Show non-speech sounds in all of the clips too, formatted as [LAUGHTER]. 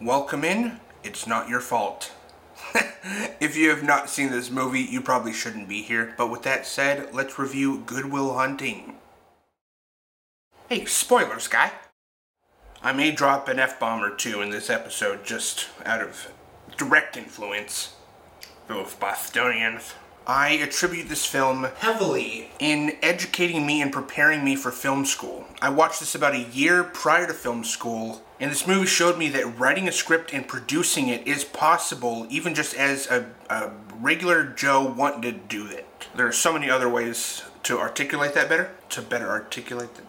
Welcome in. It's not your fault. [LAUGHS] if you have not seen this movie, you probably shouldn't be here. But with that said, let's review Good Will Hunting. Hey, spoilers, guy. I may drop an F bomb or two in this episode just out of direct influence of Bostonians. I attribute this film heavily in educating me and preparing me for film school. I watched this about a year prior to film school, and this movie showed me that writing a script and producing it is possible, even just as a, a regular Joe wanting to do it. There are so many other ways to articulate that better, to better articulate that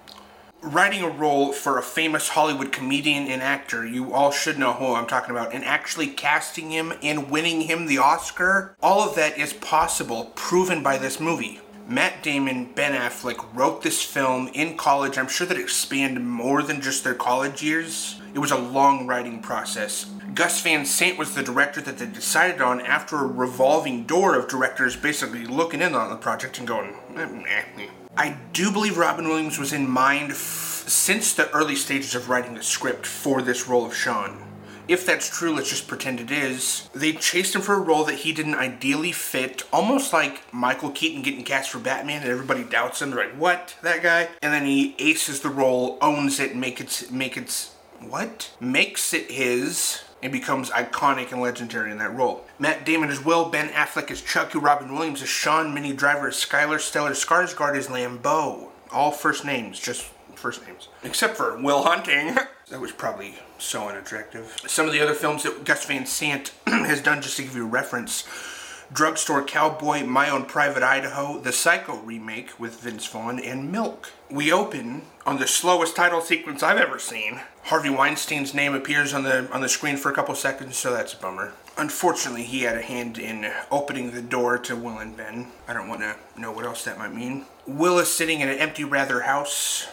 writing a role for a famous Hollywood comedian and actor, you all should know who I'm talking about, and actually casting him and winning him the Oscar, all of that is possible, proven by this movie. Matt Damon, Ben Affleck wrote this film in college. I'm sure that it spanned more than just their college years. It was a long writing process. Gus Van Sant was the director that they decided on after a revolving door of directors basically looking in on the project and going, eh, I do believe Robin Williams was in mind f- since the early stages of writing the script for this role of Sean. If that's true, let's just pretend it is. They chased him for a role that he didn't ideally fit, almost like Michael Keaton getting cast for Batman, and everybody doubts him. They're like, "What? That guy?" And then he aces the role, owns it, make it, make it, what? Makes it his, and becomes iconic and legendary in that role. Matt Damon as Will, Ben Affleck as Chucky, Robin Williams as Sean, Minnie Driver as Skylar, Stellan Skarsgård as Lambeau. All first names, just first names. Except for Will Hunting. [LAUGHS] that was probably so unattractive. Some of the other films that Gus Van Sant [CLEARS THROAT] has done, just to give you a reference, Drugstore Cowboy, My Own Private Idaho, the Psycho remake with Vince Vaughn, and Milk. We open on the slowest title sequence I've ever seen. Harvey Weinstein's name appears on the on the screen for a couple seconds, so that's a bummer. Unfortunately, he had a hand in opening the door to Will and Ben. I don't want to know what else that might mean. Will is sitting in an empty rather house.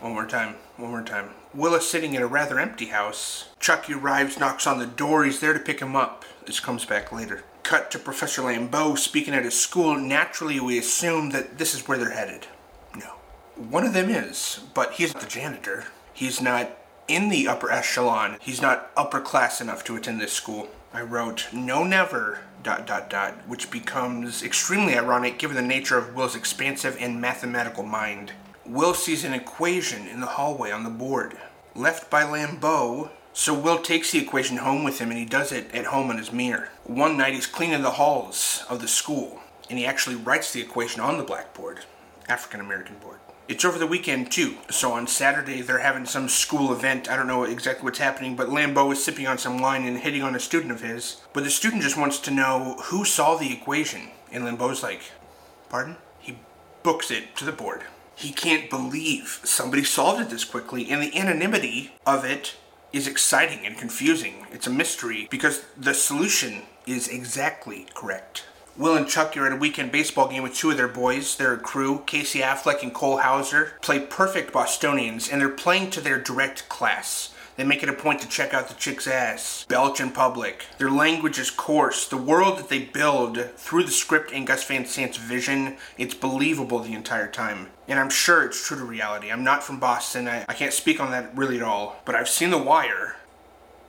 One more time. One more time. Will is sitting in a rather empty house. Chucky arrives, knocks on the door. He's there to pick him up. This comes back later cut to Professor Lambeau speaking at his school, naturally we assume that this is where they're headed. No. One of them is, but he's not the janitor. He's not in the upper echelon. He's not upper class enough to attend this school. I wrote, no never, dot dot dot, which becomes extremely ironic given the nature of Will's expansive and mathematical mind. Will sees an equation in the hallway on the board. Left by Lambeau, so Will takes the equation home with him and he does it at home on his mirror. One night he's cleaning the halls of the school and he actually writes the equation on the blackboard, African American board. It's over the weekend too, so on Saturday they're having some school event. I don't know exactly what's happening, but Lambeau is sipping on some wine and hitting on a student of his. But the student just wants to know who saw the equation. And Lambeau's like, Pardon? He books it to the board. He can't believe somebody solved it this quickly, and the anonymity of it is exciting and confusing. It's a mystery because the solution is exactly correct. Will and Chuck are at a weekend baseball game with two of their boys, their crew, Casey Affleck and Cole Hauser, play perfect Bostonians, and they're playing to their direct class. They make it a point to check out the chick's ass, belch in public. Their language is coarse. The world that they build through the script and Gus Van Sant's vision, it's believable the entire time. And I'm sure it's true to reality. I'm not from Boston. I, I can't speak on that really at all. But I've seen The Wire,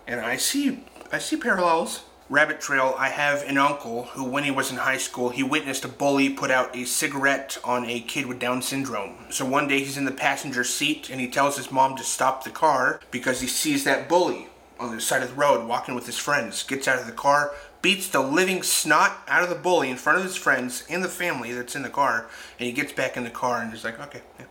and I see I see parallels. Rabbit Trail, I have an uncle who, when he was in high school, he witnessed a bully put out a cigarette on a kid with Down syndrome. So one day he's in the passenger seat and he tells his mom to stop the car because he sees that bully on the side of the road walking with his friends. Gets out of the car, beats the living snot out of the bully in front of his friends and the family that's in the car, and he gets back in the car and he's like, okay, yeah.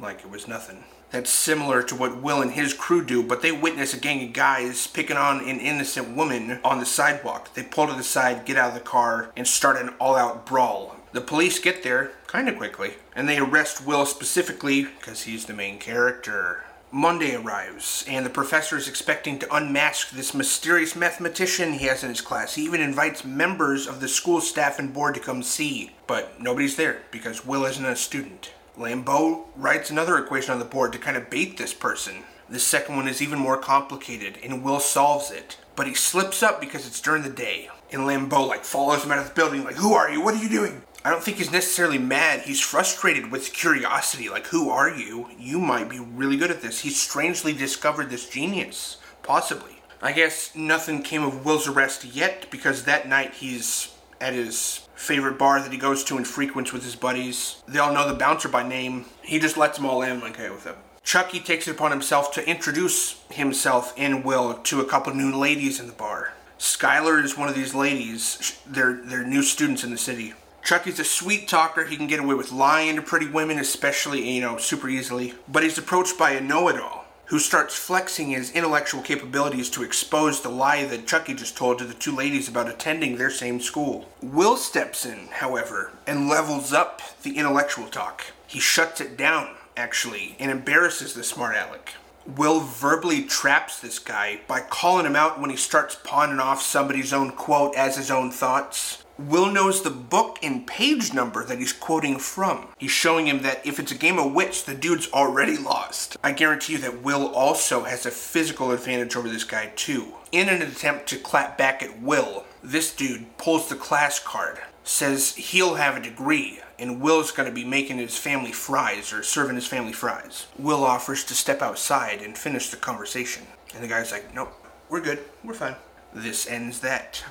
like it was nothing that's similar to what Will and his crew do, but they witness a gang of guys picking on an innocent woman on the sidewalk. They pull to the side, get out of the car, and start an all out brawl. The police get there kind of quickly, and they arrest Will specifically because he's the main character. Monday arrives, and the professor is expecting to unmask this mysterious mathematician he has in his class. He even invites members of the school staff and board to come see, but nobody's there because Will isn't a student. Lambeau writes another equation on the board to kind of bait this person. The second one is even more complicated, and Will solves it. But he slips up because it's during the day. And Lambeau like follows him out of the building, like, Who are you? What are you doing? I don't think he's necessarily mad. He's frustrated with curiosity. Like, who are you? You might be really good at this. He's strangely discovered this genius. Possibly. I guess nothing came of Will's arrest yet because that night he's at his favorite bar that he goes to and frequents with his buddies. They all know the bouncer by name. He just lets them all in, okay with them. Chucky takes it upon himself to introduce himself and Will to a couple new ladies in the bar. Skylar is one of these ladies. They're they're new students in the city. Chucky's a sweet talker. He can get away with lying to pretty women, especially you know super easily. But he's approached by a know-it-all who starts flexing his intellectual capabilities to expose the lie that Chucky just told to the two ladies about attending their same school. Will steps in, however, and levels up the intellectual talk. He shuts it down actually, and embarrasses the smart aleck. Will verbally traps this guy by calling him out when he starts pawning off somebody's own quote as his own thoughts. Will knows the book and page number that he's quoting from. He's showing him that if it's a game of wits, the dude's already lost. I guarantee you that Will also has a physical advantage over this guy, too. In an attempt to clap back at Will, this dude pulls the class card, says he'll have a degree, and Will's going to be making his family fries or serving his family fries. Will offers to step outside and finish the conversation. And the guy's like, nope, we're good, we're fine. This ends that.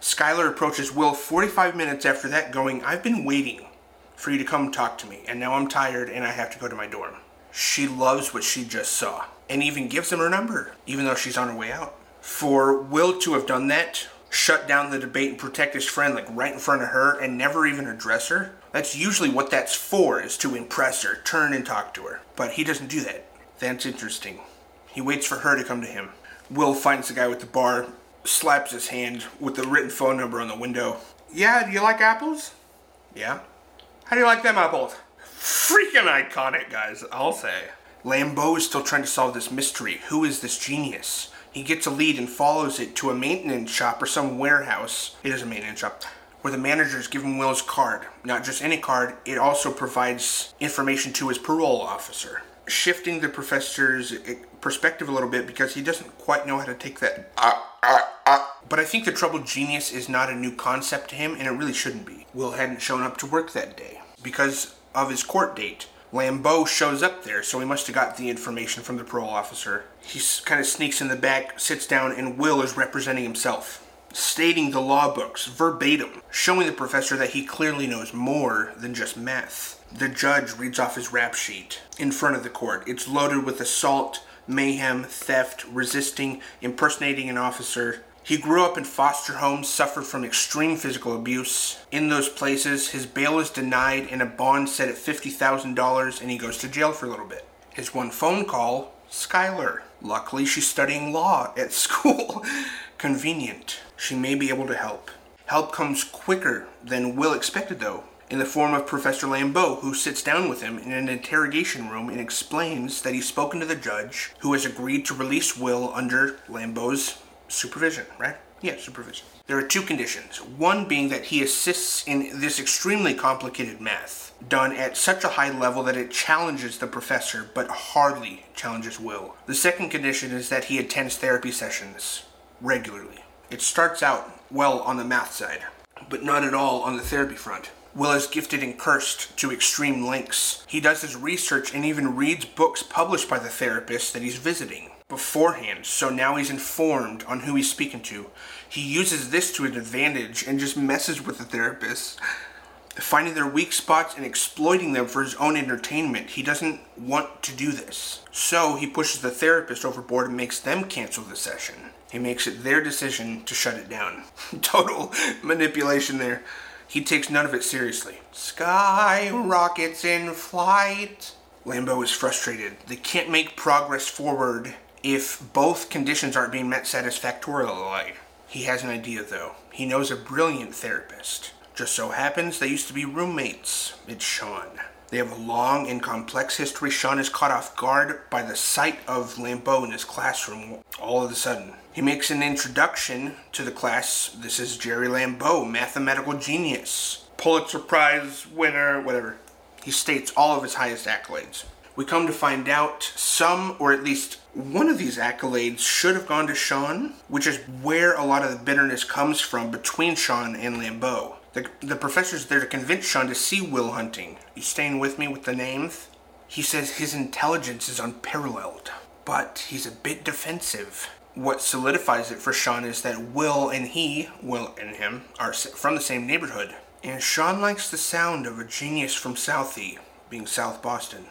Skylar approaches Will 45 minutes after that, going, I've been waiting for you to come talk to me, and now I'm tired and I have to go to my dorm. She loves what she just saw, and even gives him her number, even though she's on her way out. For Will to have done that, shut down the debate and protect his friend like right in front of her and never even address her, that's usually what that's for, is to impress her, turn and talk to her. But he doesn't do that. That's interesting. He waits for her to come to him. Will finds the guy with the bar, slaps his hand with the written phone number on the window. Yeah, do you like apples? Yeah. How do you like them apples? Freaking iconic, guys, I'll say. Lambeau is still trying to solve this mystery. Who is this genius? He gets a lead and follows it to a maintenance shop or some warehouse. It is a maintenance shop where the managers give him Will's card. Not just any card, it also provides information to his parole officer. Shifting the professor's eh, perspective a little bit because he doesn't quite know how to take that. Uh, uh, uh. But I think the troubled genius is not a new concept to him, and it really shouldn't be. Will hadn't shown up to work that day because of his court date. Lambeau shows up there, so he must have got the information from the parole officer. He kind of sneaks in the back, sits down, and Will is representing himself stating the law books verbatim, showing the professor that he clearly knows more than just math. The judge reads off his rap sheet in front of the court. It's loaded with assault, mayhem, theft, resisting, impersonating an officer. He grew up in foster homes, suffered from extreme physical abuse. In those places, his bail is denied and a bond set at $50,000 and he goes to jail for a little bit. His one phone call, Skylar. Luckily, she's studying law at [LAUGHS] school. Convenient. She may be able to help. Help comes quicker than Will expected, though, in the form of Professor Lambeau, who sits down with him in an interrogation room and explains that he's spoken to the judge, who has agreed to release Will under Lambeau's supervision, right? Yeah, supervision. There are two conditions. One being that he assists in this extremely complicated math, done at such a high level that it challenges the professor, but hardly challenges Will. The second condition is that he attends therapy sessions regularly. It starts out well on the math side, but not at all on the therapy front. Will is gifted and cursed to extreme lengths. He does his research and even reads books published by the therapist that he's visiting beforehand, so now he's informed on who he's speaking to. He uses this to his advantage and just messes with the therapist finding their weak spots and exploiting them for his own entertainment. He doesn't want to do this. So he pushes the therapist overboard and makes them cancel the session. He makes it their decision to shut it down. [LAUGHS] Total manipulation there. He takes none of it seriously. Sky rockets in flight. Lambeau is frustrated. They can't make progress forward if both conditions aren't being met satisfactorily. He has an idea though. He knows a brilliant therapist just so happens they used to be roommates. It's Sean. They have a long and complex history. Sean is caught off guard by the sight of Lambeau in his classroom all of a sudden. He makes an introduction to the class. This is Jerry Lambeau, mathematical genius, Pulitzer Prize winner, whatever. He states all of his highest accolades. We come to find out some, or at least one of these accolades, should have gone to Sean, which is where a lot of the bitterness comes from between Sean and Lambeau. The, the professor's there to convince Sean to see Will Hunting. You staying with me with the names? He says his intelligence is unparalleled, but he's a bit defensive. what solidifies it for Sean is that Will and he, Will and him, are from the same neighborhood. And Sean likes the sound of a genius from Southie, being South Boston.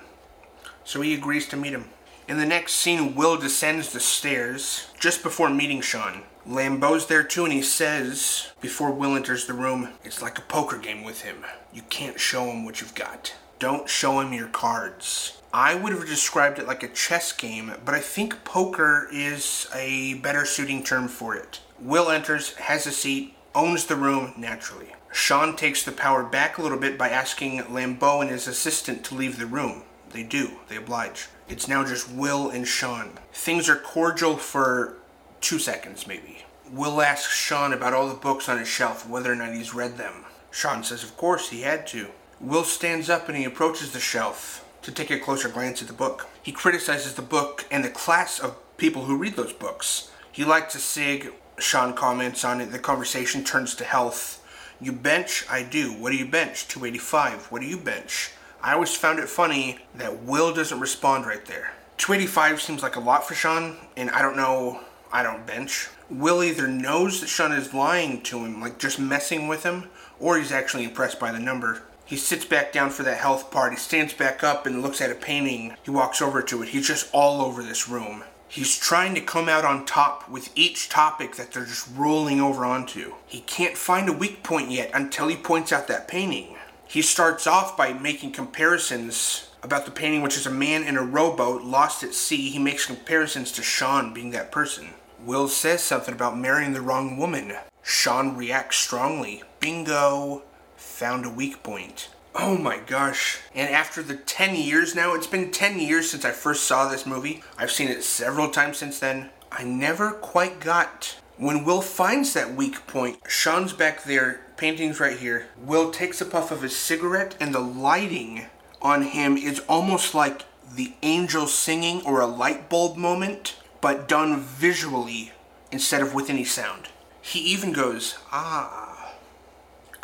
So he agrees to meet him. In the next scene, Will descends the stairs just before meeting Sean. Lambeau's there too, and he says, before Will enters the room, it's like a poker game with him. You can't show him what you've got. Don't show him your cards. I would have described it like a chess game, but I think poker is a better suiting term for it. Will enters, has a seat, owns the room naturally. Sean takes the power back a little bit by asking Lambeau and his assistant to leave the room. They do, they oblige. It's now just Will and Sean. Things are cordial for two seconds, maybe. Will asks Sean about all the books on his shelf, whether or not he's read them. Sean says, of course, he had to. Will stands up and he approaches the shelf to take a closer glance at the book. He criticizes the book and the class of people who read those books. He likes a SIG. Sean comments on it. The conversation turns to health. You bench? I do. What do you bench? 285. What do you bench? I always found it funny that Will doesn't respond right there. 285 seems like a lot for Sean, and I don't know, I don't bench. Will either knows that Sean is lying to him, like just messing with him, or he's actually impressed by the number. He sits back down for that health part. He stands back up and looks at a painting. He walks over to it. He's just all over this room. He's trying to come out on top with each topic that they're just rolling over onto. He can't find a weak point yet until he points out that painting. He starts off by making comparisons about the painting, which is a man in a rowboat lost at sea. He makes comparisons to Sean being that person. Will says something about marrying the wrong woman. Sean reacts strongly. Bingo! found a weak point. Oh my gosh. And after the 10 years now, it's been 10 years since I first saw this movie. I've seen it several times since then. I never quite got. When Will finds that weak point, Sean's back there, painting's right here. Will takes a puff of his cigarette, and the lighting on him is almost like the angel singing or a light bulb moment, but done visually instead of with any sound. He even goes, ah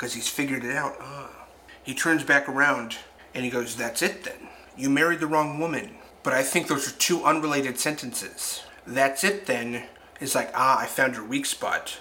because he's figured it out. Ah. He turns back around and he goes, That's it then. You married the wrong woman. But I think those are two unrelated sentences. That's it then is like, Ah, I found your weak spot.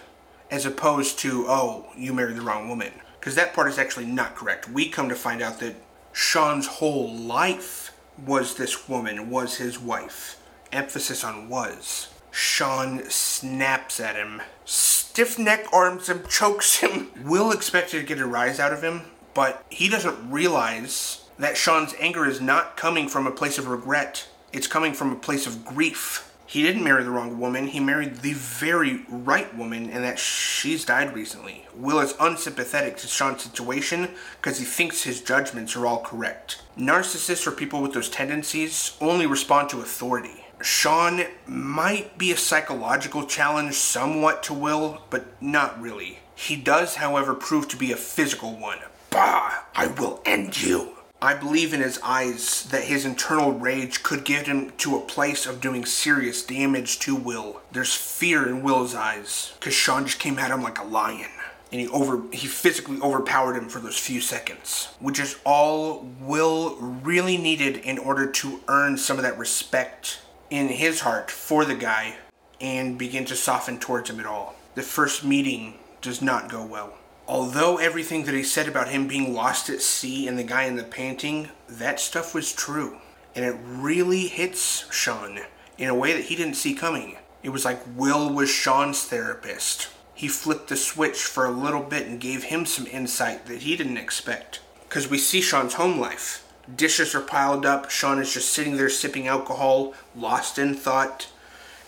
As opposed to, Oh, you married the wrong woman. Because that part is actually not correct. We come to find out that Sean's whole life was this woman, was his wife. Emphasis on was. Sean snaps at him, stiff neck arms him, chokes him. [LAUGHS] Will expected to get a rise out of him, but he doesn't realize that Sean's anger is not coming from a place of regret. It's coming from a place of grief. He didn't marry the wrong woman. He married the very right woman, and that she's died recently. Will is unsympathetic to Sean's situation because he thinks his judgments are all correct. Narcissists or people with those tendencies only respond to authority. Sean might be a psychological challenge somewhat to Will, but not really. He does, however, prove to be a physical one. Bah! I will end you! I believe in his eyes that his internal rage could get him to a place of doing serious damage to Will. There's fear in Will's eyes, because Sean just came at him like a lion. And he over he physically overpowered him for those few seconds. Which is all Will really needed in order to earn some of that respect in his heart for the guy and begin to soften towards him at all. The first meeting does not go well. Although everything that he said about him being lost at sea and the guy in the painting, that stuff was true. And it really hits Sean in a way that he didn't see coming. It was like Will was Sean's therapist. He flipped the switch for a little bit and gave him some insight that he didn't expect. Because we see Sean's home life Dishes are piled up. Sean is just sitting there sipping alcohol, lost in thought,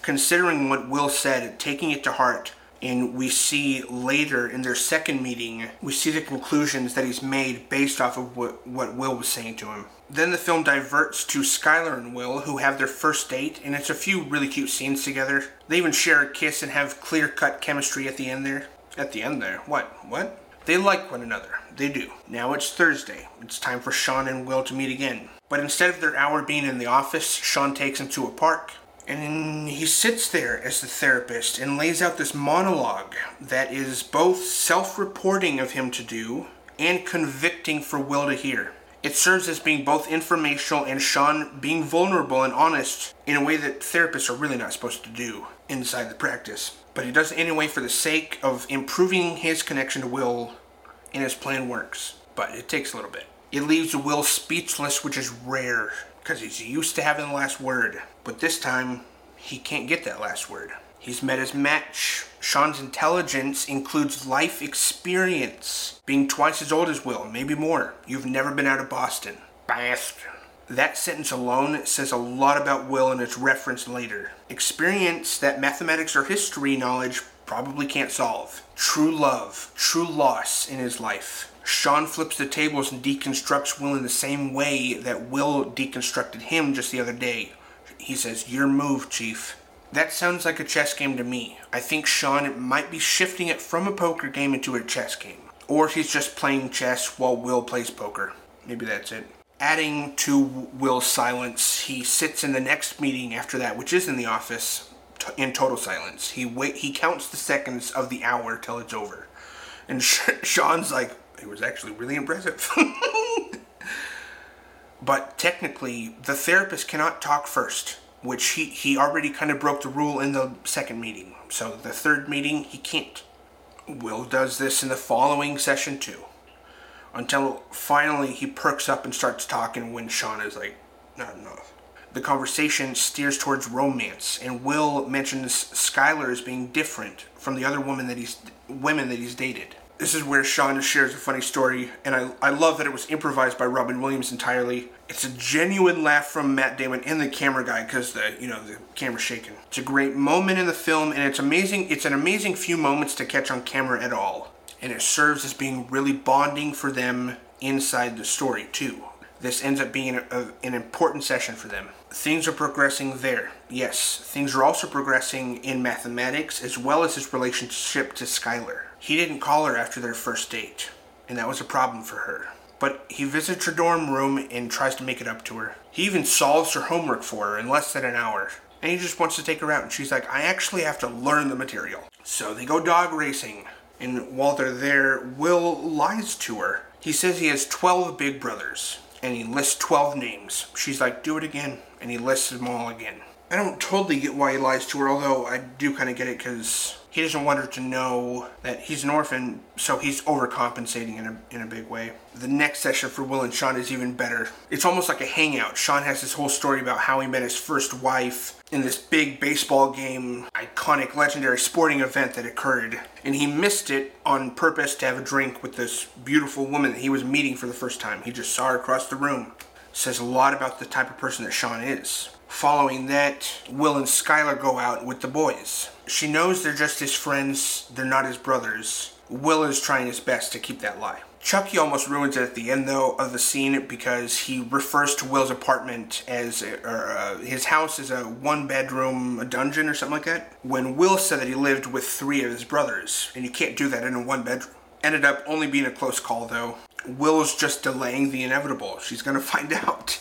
considering what Will said, taking it to heart. And we see later in their second meeting, we see the conclusions that he's made based off of what, what Will was saying to him. Then the film diverts to Skylar and Will, who have their first date, and it's a few really cute scenes together. They even share a kiss and have clear cut chemistry at the end there. At the end there? What? What? They like one another. They do. Now it's Thursday. It's time for Sean and Will to meet again. But instead of their hour being in the office, Sean takes him to a park. And he sits there as the therapist and lays out this monologue that is both self reporting of him to do and convicting for Will to hear. It serves as being both informational and Sean being vulnerable and honest in a way that therapists are really not supposed to do. inside the practice. But he does it anyway for the sake of improving his connection to Will, and his plan works. But it takes a little bit. It leaves Will speechless, which is rare, because he's used to having the last word. But this time, he can't get that last word. He's met his match. Sean's intelligence includes life experience, being twice as old as Will, maybe more. You've never been out of Boston. Bastard. That sentence alone says a lot about Will and it's referenced later. Experience that mathematics or history knowledge probably can't solve. True love, true loss in his life. Sean flips the tables and deconstructs Will in the same way that Will deconstructed him just the other day. He says, Your move, Chief. That sounds like a chess game to me. I think Sean might be shifting it from a poker game into a chess game. Or he's just playing chess while Will plays poker. Maybe that's it. Adding to Will's silence, he sits in the next meeting after that, which is in the office, t- in total silence. He wait. He counts the seconds of the hour till it's over, and [LAUGHS] Sean's like, "It was actually really impressive." [LAUGHS] but technically, the therapist cannot talk first, which he he already kind of broke the rule in the second meeting. So the third meeting, he can't. Will does this in the following session too until finally he perks up and starts talking when Sean is like, not enough. The conversation steers towards romance, and Will mentions Skylar as being different from the other woman that he's women that he's dated. This is where Sean shares a funny story, and I, I love that it was improvised by Robin Williams entirely. It's a genuine laugh from Matt Damon and the camera guy because the you know the camera's shaking. It's a great moment in the film, and it's amazing. It's an amazing few moments to catch on camera at all and it serves as being really bonding for them inside the story too. This ends up being a, a, an important session for them. Things are progressing there. Yes, things are also progressing in mathematics as well as his relationship to Skylar. He didn't call her after their first date, and that was a problem for her. But he visits her dorm room and tries to make it up to her. He even solves her homework for her in less than an hour. And he just wants to take her out, and she's like, I actually have to learn the material. So they go dog racing. And while they're there, Will lies to her. He says he has 12 big brothers, and he lists 12 names. She's like, do it again, and he lists them all again. I don't totally get why he lies to her, although I do kind of get it because he doesn't want her to know that he's an orphan, so he's overcompensating in a, in a big way. The next session for Will and Sean is even better. It's almost like a hangout. Sean has this whole story about how he met his first wife in this big baseball game, iconic, legendary sporting event that occurred. And he missed it on purpose to have a drink with this beautiful woman that he was meeting for the first time. He just saw her across the room. Says a lot about the type of person that Sean is. Following that, Will and Skylar go out with the boys. She knows they're just his friends, they're not his brothers. Will is trying his best to keep that lie. Chucky almost ruins it at the end, though, of the scene because he refers to Will's apartment as, or uh, his house as a one bedroom a dungeon or something like that. When Will said that he lived with three of his brothers, and you can't do that in a one bedroom. Ended up only being a close call, though. Will's just delaying the inevitable. She's gonna [LAUGHS] find out.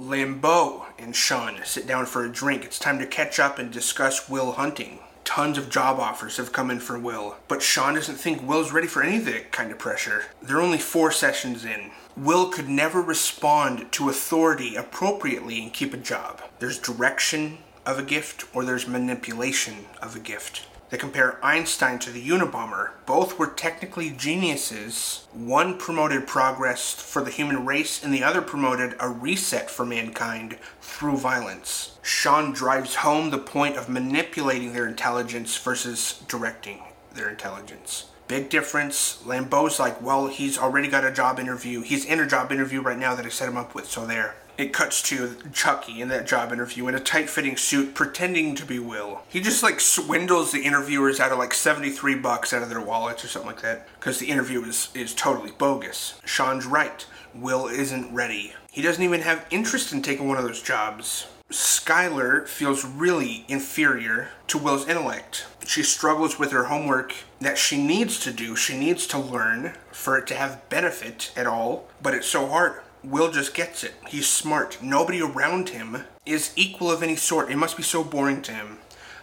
Lambeau and Sean sit down for a drink. It's time to catch up and discuss Will hunting. Tons of job offers have come in for Will, but Sean doesn't think Will's ready for any of that kind of pressure. They're only four sessions in. Will could never respond to authority appropriately and keep a job. There's direction of a gift or there's manipulation of a gift. They compare Einstein to the Unabomber. Both were technically geniuses. One promoted progress for the human race, and the other promoted a reset for mankind through violence. Sean drives home the point of manipulating their intelligence versus directing their intelligence. Big difference. Lambeau's like, well, he's already got a job interview. He's in a job interview right now that I set him up with, so there it cuts to Chucky in that job interview in a tight fitting suit pretending to be Will. He just like swindles the interviewers out of like 73 bucks out of their wallets or something like that because the interview is, is totally bogus. Sean's right. Will isn't ready. He doesn't even have interest in taking one of those jobs. Skylar feels really inferior to Will's intellect. She struggles with her homework that she needs to do. She needs to learn for it to have benefit at all, but it's so hard. Will just gets it. He's smart. Nobody around him is equal of any sort. It must be so boring to him.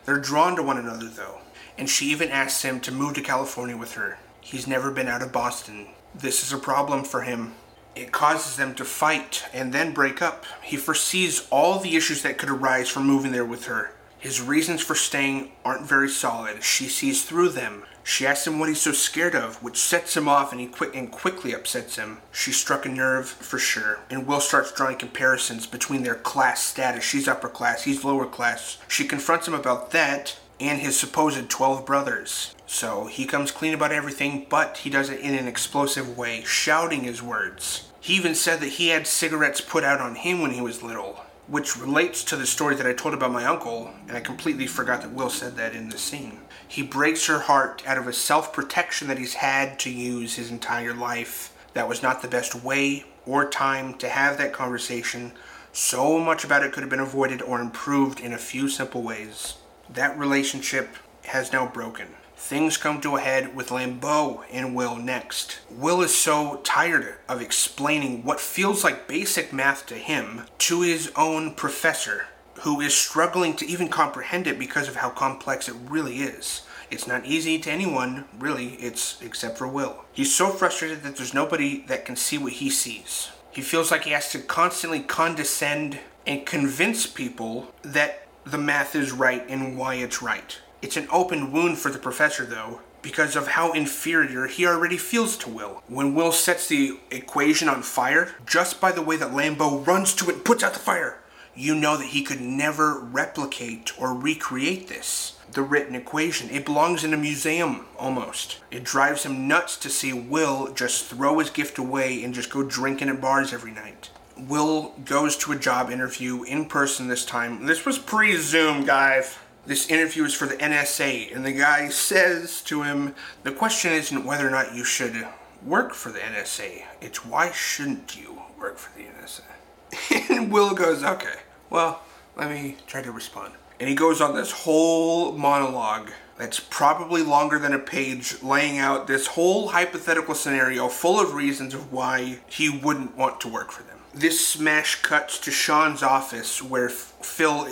They're drawn to one another, though. And she even asks him to move to California with her. He's never been out of Boston. This is a problem for him. It causes them to fight and then break up. He foresees all the issues that could arise from moving there with her His reasons for staying aren't very solid. She sees through them. She asks him what he's so scared of, which sets him off and he quick and quickly upsets him. She struck a nerve for sure. And Will starts drawing comparisons between their class status. She's upper class, he's lower class. She confronts him about that and his supposed 12 brothers. So he comes clean about everything, but he does it in an explosive way, shouting his words. He even said that he had cigarettes put out on him when he was little which relates to the story that I told about my uncle, and I completely forgot that Will said that in the scene. He breaks her heart out of a self protection that he's had to use his entire life. That was not the best way or time to have that conversation. So much about it could have been avoided or improved in a few simple ways. That relationship has now broken. Things come to a head with Lambeau and Will next. Will is so tired of explaining what feels like basic math to him to his own professor, who is struggling to even comprehend it because of how complex it really is. It's not easy to anyone, really, it's except for Will. He's so frustrated that there's nobody that can see what he sees. He feels like he has to constantly condescend and convince people that the math is right and why it's right. It's an open wound for the professor, though, because of how inferior he already feels to Will. When Will sets the equation on fire, just by the way that Lambeau runs to it and puts out the fire, you know that he could never replicate or recreate this. The written equation. It belongs in a museum, almost. It drives him nuts to see Will just throw his gift away and just go drinking at bars every night. Will goes to a job interview in person this time. This was pre Zoom, guys this interview is for the NSA, and the guy says to him, the question isn't whether or not you should work for the NSA, it's why shouldn't you work for the NSA? [LAUGHS] and Will goes, okay, well, let me try to respond. And he goes on this whole monologue that's probably longer than a page, laying out this whole hypothetical scenario full of reasons of why he wouldn't want to work for them. This smash cuts to Sean's office where Phil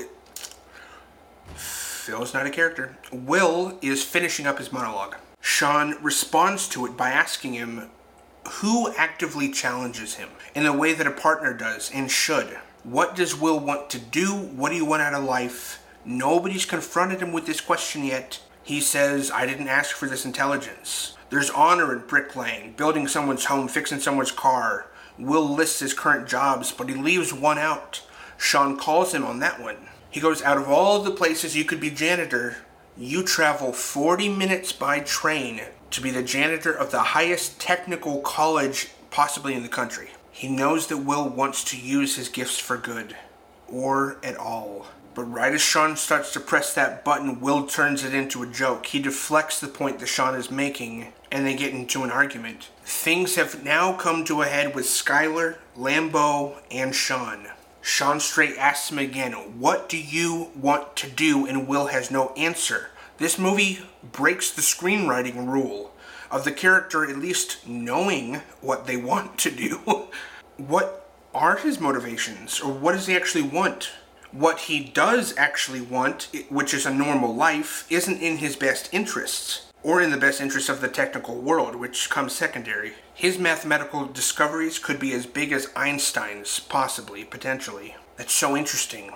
Phil's not a character. Will is finishing up his monologue. Sean responds to it by asking him who actively challenges him in the way that a partner does and should. What does Will want to do? What do you want out of life? Nobody's confronted him with this question yet. He says, I didn't ask for this intelligence. There's honor in bricklaying, building someone's home, fixing someone's car. Will lists his current jobs, but he leaves one out. Sean calls him on that one. He goes, out of all the places you could be janitor, you travel 40 minutes by train to be the janitor of the highest technical college possibly in the country. He knows that Will wants to use his gifts for good, or at all. But right as Sean starts to press that button, Will turns it into a joke. He deflects the point that Sean is making, and they get into an argument. Things have now come to a head with Skylar, Lambeau, and Sean. Sean Straight asks him again, What do you want to do? And Will has no answer. This movie breaks the screenwriting rule of the character at least knowing what they want to do. [LAUGHS] what are his motivations? Or what does he actually want? What he does actually want, which is a normal life, isn't in his best interests or in the best interest of the technical world, which comes secondary. His mathematical discoveries could be as big as Einstein's, possibly, potentially. That's so interesting.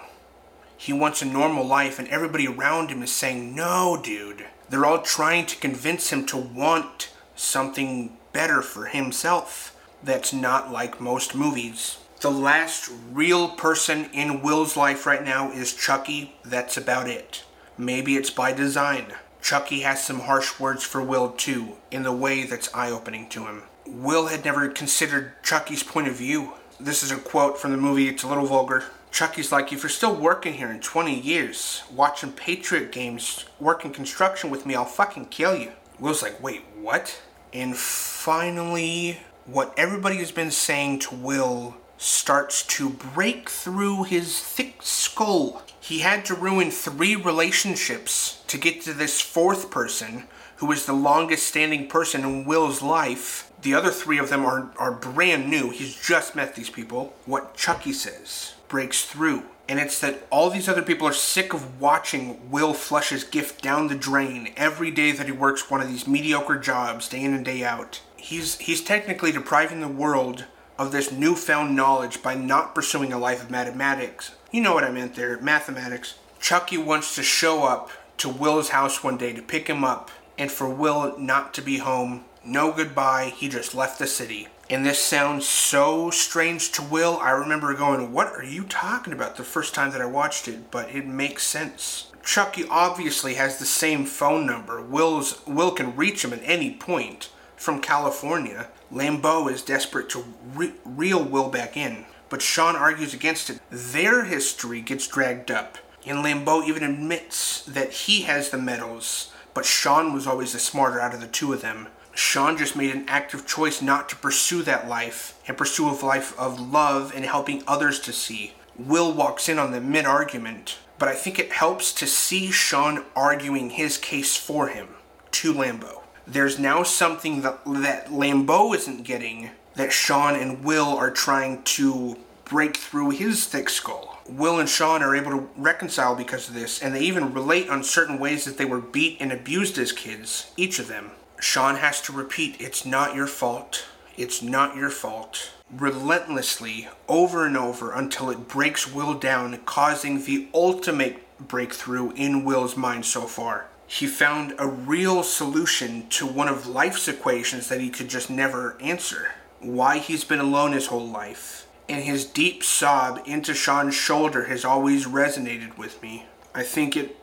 He wants a normal life, and everybody around him is saying, No, dude. They're all trying to convince him to want something better for himself that's not like most movies. The last real person in Will's life right now is Chucky. That's about it. Maybe it's by design. Chucky has some harsh words for Will too, in the way that's eye opening to him. Will had never considered Chucky's point of view. This is a quote from the movie, it's a little vulgar. Chucky's like, if you're still working here in 20 years, watching Patriot games, working construction with me, I'll fucking kill you. Will's like, wait, what? And finally, what everybody has been saying to Will starts to break through his thick skull. He had to ruin three relationships to get to this fourth person, who is the longest standing person in Will's life. The other three of them are, are brand new. He's just met these people. What Chucky says breaks through. And it's that all these other people are sick of watching Will flush his gift down the drain every day that he works one of these mediocre jobs, day in and day out. He's, he's technically depriving the world of this newfound knowledge by not pursuing a life of mathematics. You know what I meant there, mathematics. Chucky wants to show up to Will's house one day to pick him up, and for Will not to be home. No goodbye, he just left the city. And this sounds so strange to Will. I remember going, What are you talking about the first time that I watched it? But it makes sense. Chucky obviously has the same phone number. Will's Will can reach him at any point from California. Lambeau is desperate to re- reel Will back in, but Sean argues against it. Their history gets dragged up, and Lambeau even admits that he has the medals, but Sean was always the smarter out of the two of them. Sean just made an active choice not to pursue that life and pursue a life of love and helping others to see. Will walks in on the mid argument, but I think it helps to see Sean arguing his case for him to Lambeau. There's now something that, that Lambeau isn't getting that Sean and Will are trying to break through his thick skull. Will and Sean are able to reconcile because of this, and they even relate on certain ways that they were beat and abused as kids, each of them. Sean has to repeat, it's not your fault. It's not your fault. Relentlessly, over and over, until it breaks Will down, causing the ultimate breakthrough in Will's mind so far. He found a real solution to one of life's equations that he could just never answer. Why he's been alone his whole life. And his deep sob into Sean's shoulder has always resonated with me. I think it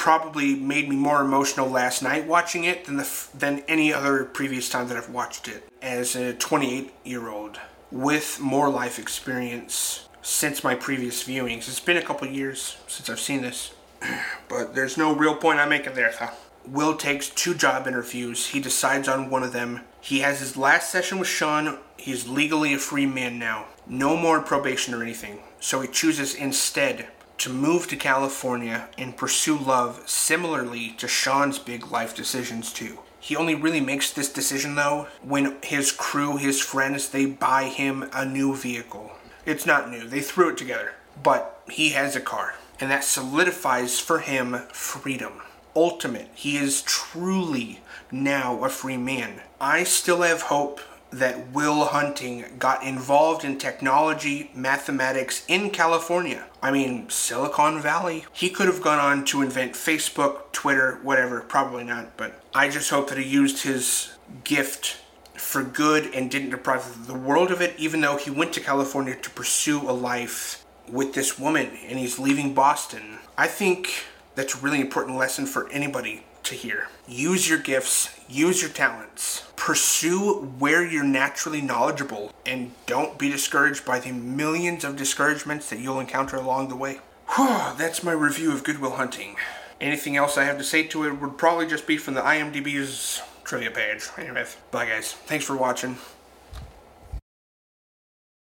probably made me more emotional last night watching it than the than any other previous time that I've watched it as a 28 year old with more life experience since my previous viewings. It's been a couple years since I've seen this, [CLEARS THROAT] but there's no real point I'm making there. Huh? Will takes two job interviews. He decides on one of them. He has his last session with Sean. He's legally a free man now. No more probation or anything. So he chooses instead to move to California and pursue love similarly to Sean's big life decisions too. He only really makes this decision though when his crew, his friends, they buy him a new vehicle. It's not new, they threw it together, but he has a car, and that solidifies for him freedom. Ultimate, he is truly now a free man. I still have hope that Will Hunting got involved in technology, mathematics in California. I mean, Silicon Valley. He could have gone on to invent Facebook, Twitter, whatever, probably not, but I just hope that he used his gift for good and didn't deprive the world of it, even though he went to California to pursue a life with this woman and he's leaving Boston. I think that's a really important lesson for anybody to hear. Use your gifts, use your talents, pursue where you're naturally knowledgeable, and don't be discouraged by the millions of discouragements that you'll encounter along the way. That's my review of Good Will Hunting. Anything else I have to say to it would probably just be from the IMDb's trivia page. Anyways, bye guys. Thanks for watching.